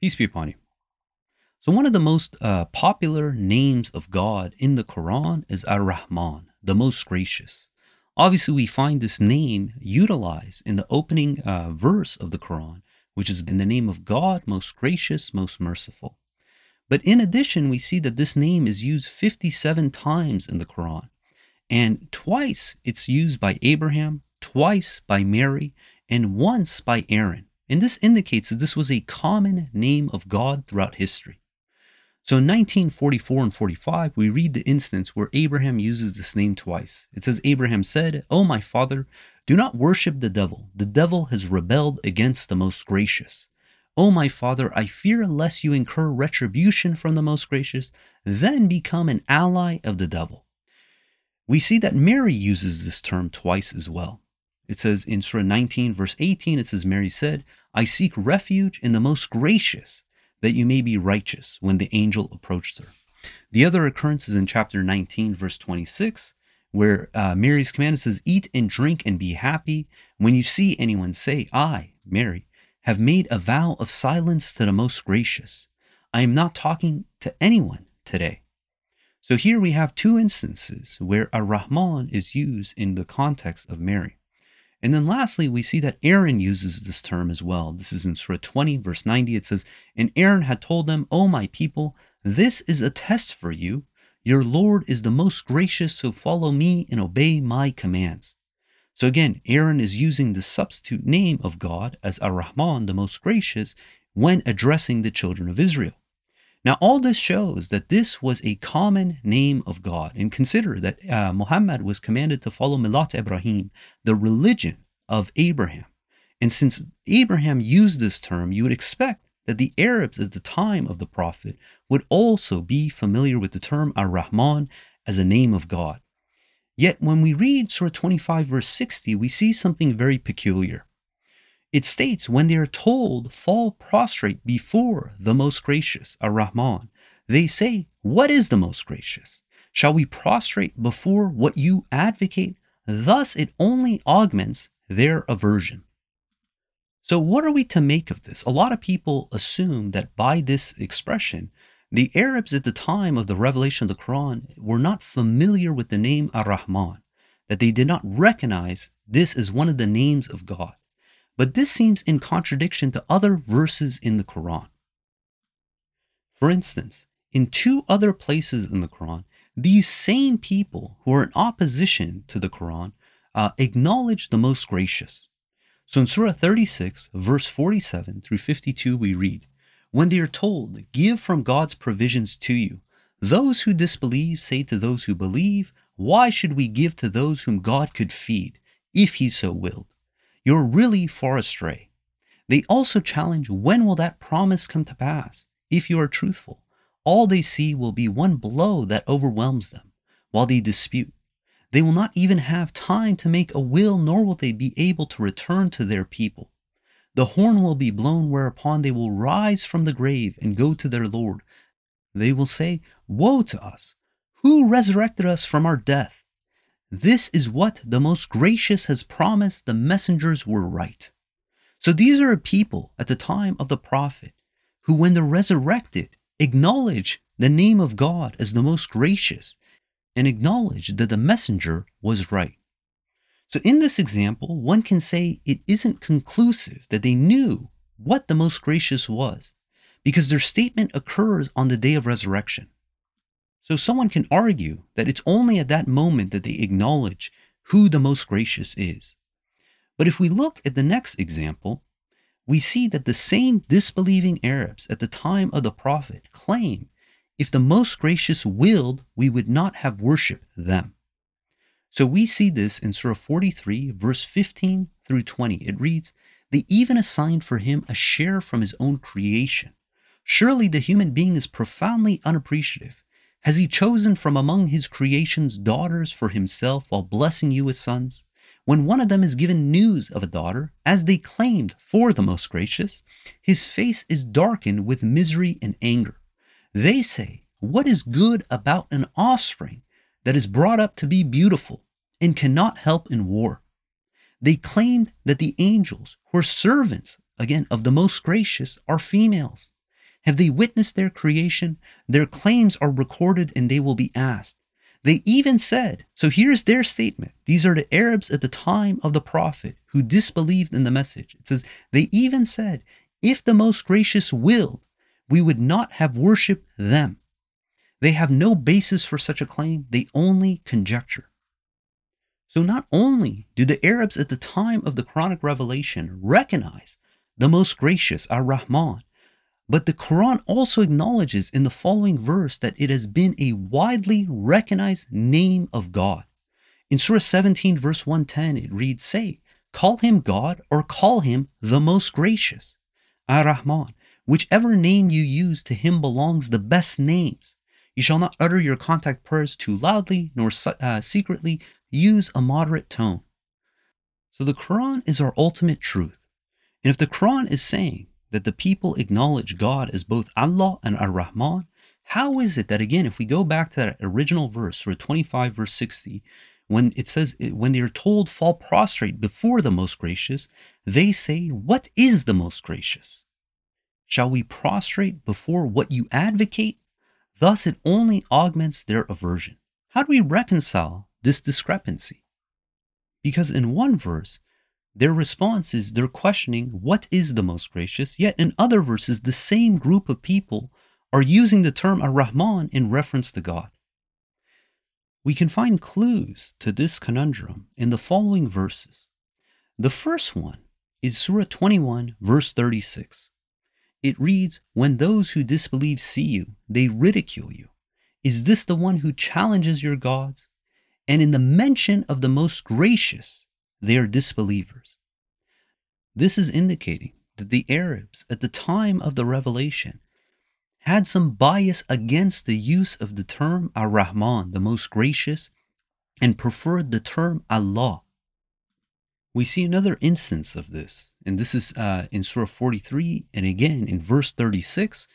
Peace be upon you. So, one of the most uh, popular names of God in the Quran is Ar Rahman, the most gracious. Obviously, we find this name utilized in the opening uh, verse of the Quran, which is in the name of God, most gracious, most merciful. But in addition, we see that this name is used 57 times in the Quran. And twice it's used by Abraham, twice by Mary, and once by Aaron. And this indicates that this was a common name of God throughout history. So in 1944 and 45, we read the instance where Abraham uses this name twice. It says, Abraham said, O my father, do not worship the devil. The devil has rebelled against the most gracious. O my father, I fear lest you incur retribution from the most gracious, then become an ally of the devil. We see that Mary uses this term twice as well. It says in Surah 19, verse 18, it says, Mary said, I seek refuge in the most gracious that you may be righteous when the angel approached her. The other occurrence is in chapter 19, verse 26, where uh, Mary's command says, Eat and drink and be happy. When you see anyone, say, I, Mary, have made a vow of silence to the most gracious. I am not talking to anyone today. So here we have two instances where Ar Rahman is used in the context of Mary. And then lastly, we see that Aaron uses this term as well. This is in Surah 20, verse 90. It says, And Aaron had told them, O my people, this is a test for you. Your Lord is the most gracious, so follow me and obey my commands. So again, Aaron is using the substitute name of God as Ar Rahman, the most gracious, when addressing the children of Israel. Now, all this shows that this was a common name of God. And consider that uh, Muhammad was commanded to follow Milat Ibrahim, the religion of Abraham. And since Abraham used this term, you would expect that the Arabs at the time of the Prophet would also be familiar with the term Ar Rahman as a name of God. Yet when we read Surah 25, verse 60, we see something very peculiar. It states, when they are told, fall prostrate before the most gracious, Ar Rahman, they say, What is the most gracious? Shall we prostrate before what you advocate? Thus it only augments their aversion. So, what are we to make of this? A lot of people assume that by this expression, the Arabs at the time of the revelation of the Quran were not familiar with the name Ar Rahman, that they did not recognize this as one of the names of God. But this seems in contradiction to other verses in the Quran. For instance, in two other places in the Quran, these same people who are in opposition to the Quran uh, acknowledge the most gracious. So in Surah 36, verse 47 through 52, we read, When they are told, Give from God's provisions to you, those who disbelieve say to those who believe, Why should we give to those whom God could feed, if He so willed? You're really far astray. They also challenge when will that promise come to pass? If you are truthful, all they see will be one blow that overwhelms them while they dispute. They will not even have time to make a will, nor will they be able to return to their people. The horn will be blown, whereupon they will rise from the grave and go to their Lord. They will say, Woe to us! Who resurrected us from our death? This is what the most gracious has promised the messengers were right. So these are a people at the time of the prophet who, when they're resurrected, acknowledge the name of God as the most gracious and acknowledge that the messenger was right. So in this example, one can say it isn't conclusive that they knew what the most gracious was because their statement occurs on the day of resurrection. So someone can argue that it's only at that moment that they acknowledge who the most gracious is. But if we look at the next example, we see that the same disbelieving Arabs at the time of the Prophet claim if the most gracious willed, we would not have worshipped them. So we see this in Surah 43, verse 15 through 20. It reads, They even assigned for him a share from his own creation. Surely the human being is profoundly unappreciative has he chosen from among his creations daughters for himself while blessing you with sons? When one of them is given news of a daughter, as they claimed for the most gracious, his face is darkened with misery and anger. They say, What is good about an offspring that is brought up to be beautiful and cannot help in war? They claimed that the angels, who are servants, again, of the most gracious, are females. Have they witnessed their creation? Their claims are recorded and they will be asked. They even said, so here's their statement. These are the Arabs at the time of the Prophet who disbelieved in the message. It says, they even said, if the Most Gracious willed, we would not have worshiped them. They have no basis for such a claim, they only conjecture. So not only do the Arabs at the time of the Quranic revelation recognize the most gracious Ar-Rahman, but the Quran also acknowledges in the following verse that it has been a widely recognized name of God. In Surah 17, verse 110, it reads, Say, call him God or call him the most gracious. Ar-Rahman, whichever name you use, to him belongs the best names. You shall not utter your contact prayers too loudly, nor uh, secretly use a moderate tone. So the Quran is our ultimate truth. And if the Quran is saying that the people acknowledge God as both Allah and Ar Rahman, how is it that, again, if we go back to that original verse, Surah 25, verse 60, when it says, when they are told, fall prostrate before the Most Gracious, they say, What is the Most Gracious? Shall we prostrate before what you advocate? Thus, it only augments their aversion. How do we reconcile this discrepancy? Because in one verse, their response is they're questioning what is the most gracious, yet in other verses, the same group of people are using the term Ar-Rahman in reference to God. We can find clues to this conundrum in the following verses. The first one is Surah 21, verse 36. It reads, When those who disbelieve see you, they ridicule you. Is this the one who challenges your gods? And in the mention of the most gracious, they are disbelievers. This is indicating that the Arabs at the time of the revelation had some bias against the use of the term Ar-Rahman, the most gracious, and preferred the term Allah. We see another instance of this, and this is uh, in Surah 43, and again in verse 36,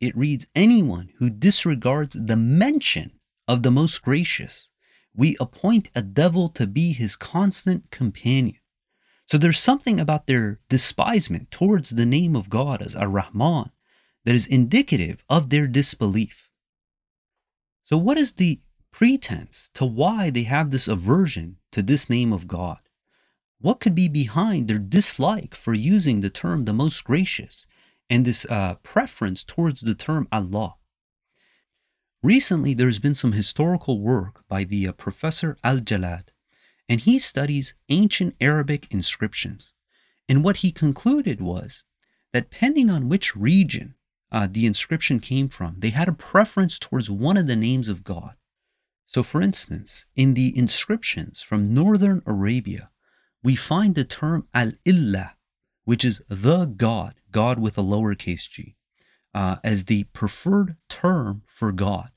it reads, Anyone who disregards the mention of the most gracious we appoint a devil to be his constant companion. So there's something about their despisement towards the name of God as Ar Rahman that is indicative of their disbelief. So, what is the pretense to why they have this aversion to this name of God? What could be behind their dislike for using the term the most gracious and this uh, preference towards the term Allah? Recently, there's been some historical work by the uh, Professor Al Jallad, and he studies ancient Arabic inscriptions. And what he concluded was that depending on which region uh, the inscription came from, they had a preference towards one of the names of God. So, for instance, in the inscriptions from northern Arabia, we find the term Al Illah, which is the God, God with a lowercase g, uh, as the preferred term for God.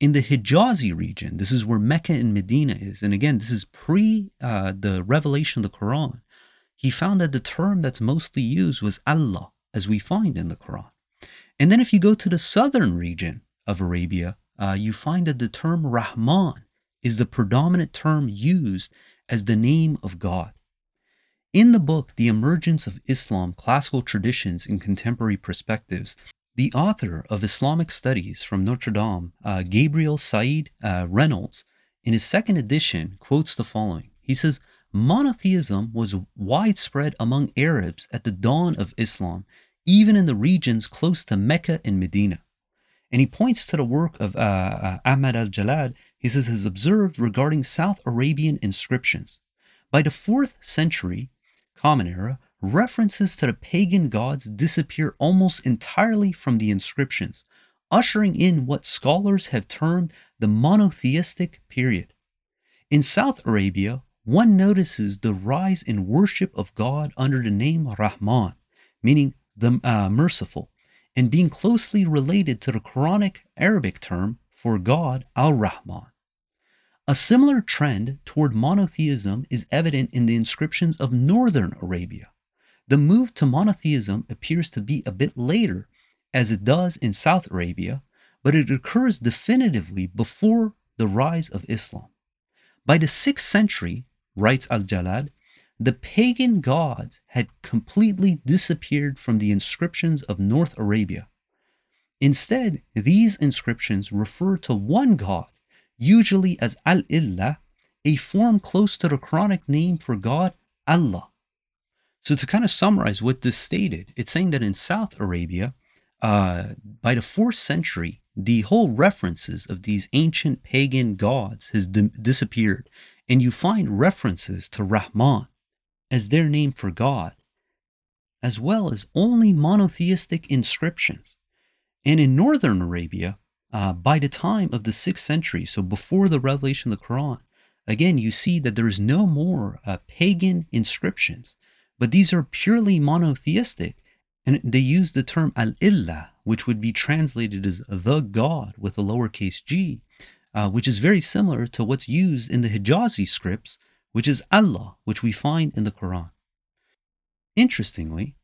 In the Hijazi region, this is where Mecca and Medina is, and again, this is pre uh, the revelation of the Quran. He found that the term that's mostly used was Allah, as we find in the Quran. And then if you go to the southern region of Arabia, uh, you find that the term Rahman is the predominant term used as the name of God. In the book, The Emergence of Islam Classical Traditions and Contemporary Perspectives, the author of Islamic Studies from Notre Dame, uh, Gabriel Said uh, Reynolds, in his second edition, quotes the following. He says, Monotheism was widespread among Arabs at the dawn of Islam, even in the regions close to Mecca and Medina. And he points to the work of uh, uh Ahmad al Jallad, he says, has observed regarding South Arabian inscriptions. By the 4th century, Common Era, references to the pagan gods disappear almost entirely from the inscriptions, ushering in what scholars have termed the monotheistic period. In South Arabia, one notices the rise in worship of God under the name Rahman, meaning the uh, merciful, and being closely related to the Quranic Arabic term for God, Al Rahman. A similar trend toward monotheism is evident in the inscriptions of northern Arabia. The move to monotheism appears to be a bit later, as it does in South Arabia, but it occurs definitively before the rise of Islam. By the 6th century, writes Al Jallad, the pagan gods had completely disappeared from the inscriptions of North Arabia. Instead, these inscriptions refer to one God, usually as Al Illah, a form close to the Quranic name for God, Allah. So, to kind of summarize what this stated, it's saying that in South Arabia, uh, by the fourth century, the whole references of these ancient pagan gods has di- disappeared, and you find references to Rahman as their name for God, as well as only monotheistic inscriptions. And in northern Arabia, uh, by the time of the sixth century, so before the revelation of the Quran, again, you see that there is no more uh, pagan inscriptions, but these are purely monotheistic. And they use the term al illah, which would be translated as the God with a lowercase g, uh, which is very similar to what's used in the Hijazi scripts, which is Allah, which we find in the Quran. Interestingly,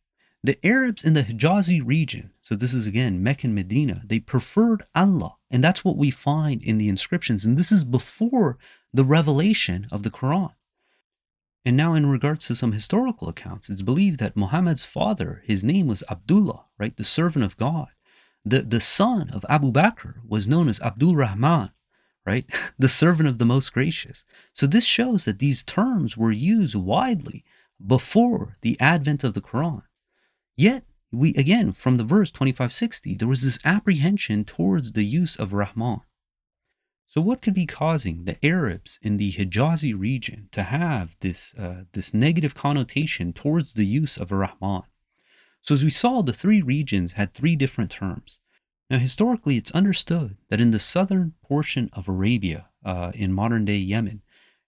the Arabs in the Hijazi region, so this is again Mecca and Medina, they preferred Allah, and that's what we find in the inscriptions. And this is before the revelation of the Quran. And now, in regards to some historical accounts, it's believed that Muhammad's father, his name was Abdullah, right, the servant of God. The, the son of Abu Bakr was known as Abdul Rahman, right, the servant of the Most Gracious. So this shows that these terms were used widely before the advent of the Quran. Yet, we again, from the verse 2560, there was this apprehension towards the use of Rahman. So, what could be causing the Arabs in the Hijazi region to have this, uh, this negative connotation towards the use of Rahman? So, as we saw, the three regions had three different terms. Now, historically, it's understood that in the southern portion of Arabia, uh, in modern day Yemen,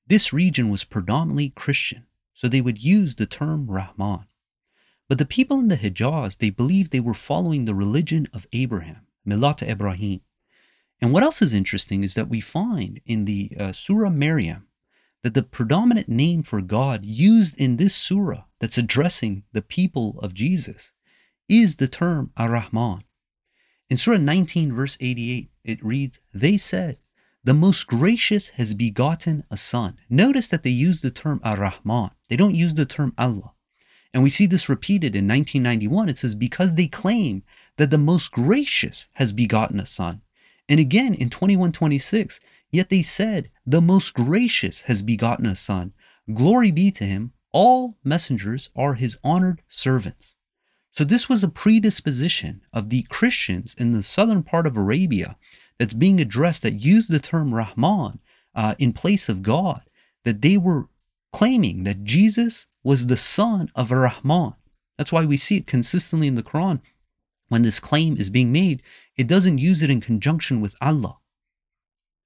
this region was predominantly Christian, so they would use the term Rahman. But the people in the Hijaz, they believed they were following the religion of Abraham, Milata Ibrahim. And what else is interesting is that we find in the uh, Surah Maryam that the predominant name for God used in this surah that's addressing the people of Jesus is the term Ar-Rahman. In Surah 19, verse 88, it reads, They said, The most gracious has begotten a son. Notice that they use the term Ar-Rahman. They don't use the term Allah. And we see this repeated in 1991. It says, because they claim that the most gracious has begotten a son. And again in 2126, yet they said, the most gracious has begotten a son. Glory be to him. All messengers are his honored servants. So this was a predisposition of the Christians in the southern part of Arabia that's being addressed that used the term Rahman uh, in place of God, that they were claiming that Jesus was the son of Rahman. That's why we see it consistently in the Quran. When this claim is being made, it doesn't use it in conjunction with Allah.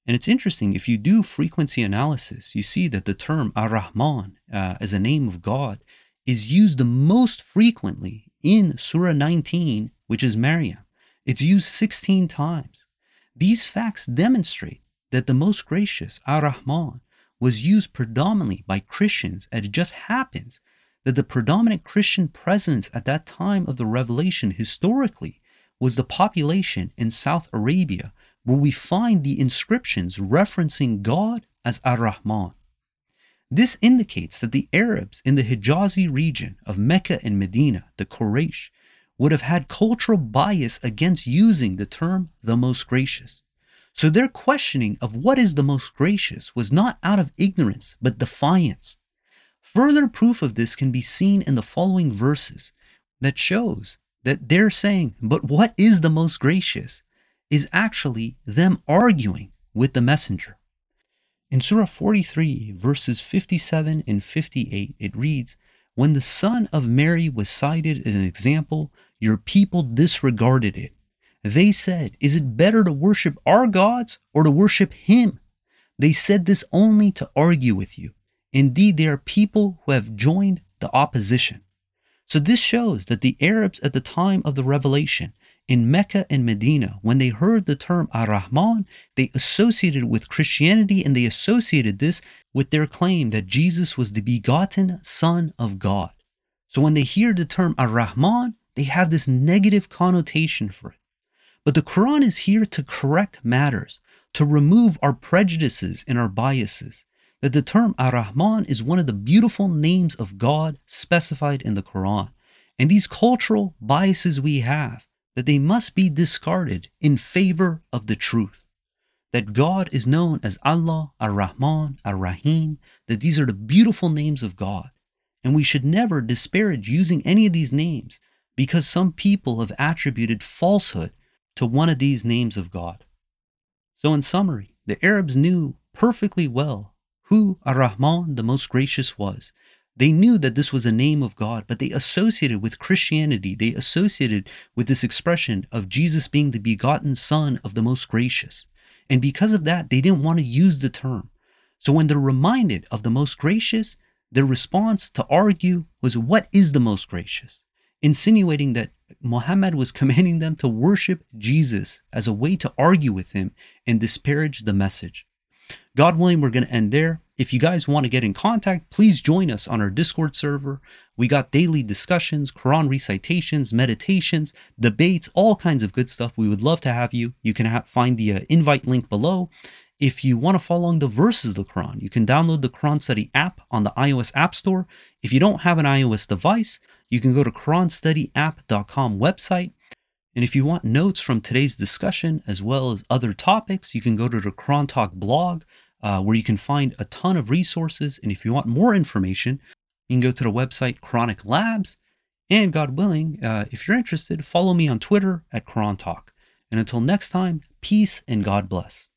And it's interesting, if you do frequency analysis, you see that the term Ar-Rahman uh, as a name of God is used the most frequently in Surah 19, which is Maryam. It's used 16 times. These facts demonstrate that the most gracious, Ar-Rahman, was used predominantly by Christians, and it just happens that the predominant Christian presence at that time of the revelation historically was the population in South Arabia, where we find the inscriptions referencing God as Ar Rahman. This indicates that the Arabs in the Hijazi region of Mecca and Medina, the Quraysh, would have had cultural bias against using the term the most gracious. So their questioning of what is the most gracious was not out of ignorance, but defiance. Further proof of this can be seen in the following verses that shows that they're saying, but what is the most gracious? is actually them arguing with the messenger. In Surah 43, verses 57 and 58, it reads, When the son of Mary was cited as an example, your people disregarded it. They said, Is it better to worship our gods or to worship him? They said this only to argue with you. Indeed, they are people who have joined the opposition. So this shows that the Arabs at the time of the revelation in Mecca and Medina, when they heard the term Ar-Rahman, they associated it with Christianity and they associated this with their claim that Jesus was the begotten Son of God. So when they hear the term Ar-Rahman, they have this negative connotation for it. But the Quran is here to correct matters, to remove our prejudices and our biases. That the term Ar-Rahman is one of the beautiful names of God specified in the Quran. And these cultural biases we have, that they must be discarded in favor of the truth. That God is known as Allah, Ar Rahman, Ar Rahim, that these are the beautiful names of God. And we should never disparage using any of these names because some people have attributed falsehood to one of these names of God. So, in summary, the Arabs knew perfectly well who Ar Rahman, the most gracious, was. They knew that this was a name of God, but they associated with Christianity. They associated with this expression of Jesus being the begotten Son of the Most Gracious. And because of that, they didn't want to use the term. So when they're reminded of the Most Gracious, their response to argue was, What is the Most Gracious? Insinuating that Muhammad was commanding them to worship Jesus as a way to argue with him and disparage the message. God willing, we're going to end there. If you guys want to get in contact, please join us on our Discord server. We got daily discussions, Quran recitations, meditations, debates, all kinds of good stuff. We would love to have you. You can find the uh, invite link below. If you want to follow along the verses of the Quran, you can download the Quran Study app on the iOS App Store. If you don't have an iOS device, you can go to QuranStudyApp.com website. And if you want notes from today's discussion as well as other topics, you can go to the Quran Talk blog uh, where you can find a ton of resources. And if you want more information, you can go to the website Quranic Labs. And God willing, uh, if you're interested, follow me on Twitter at Quran Talk. And until next time, peace and God bless.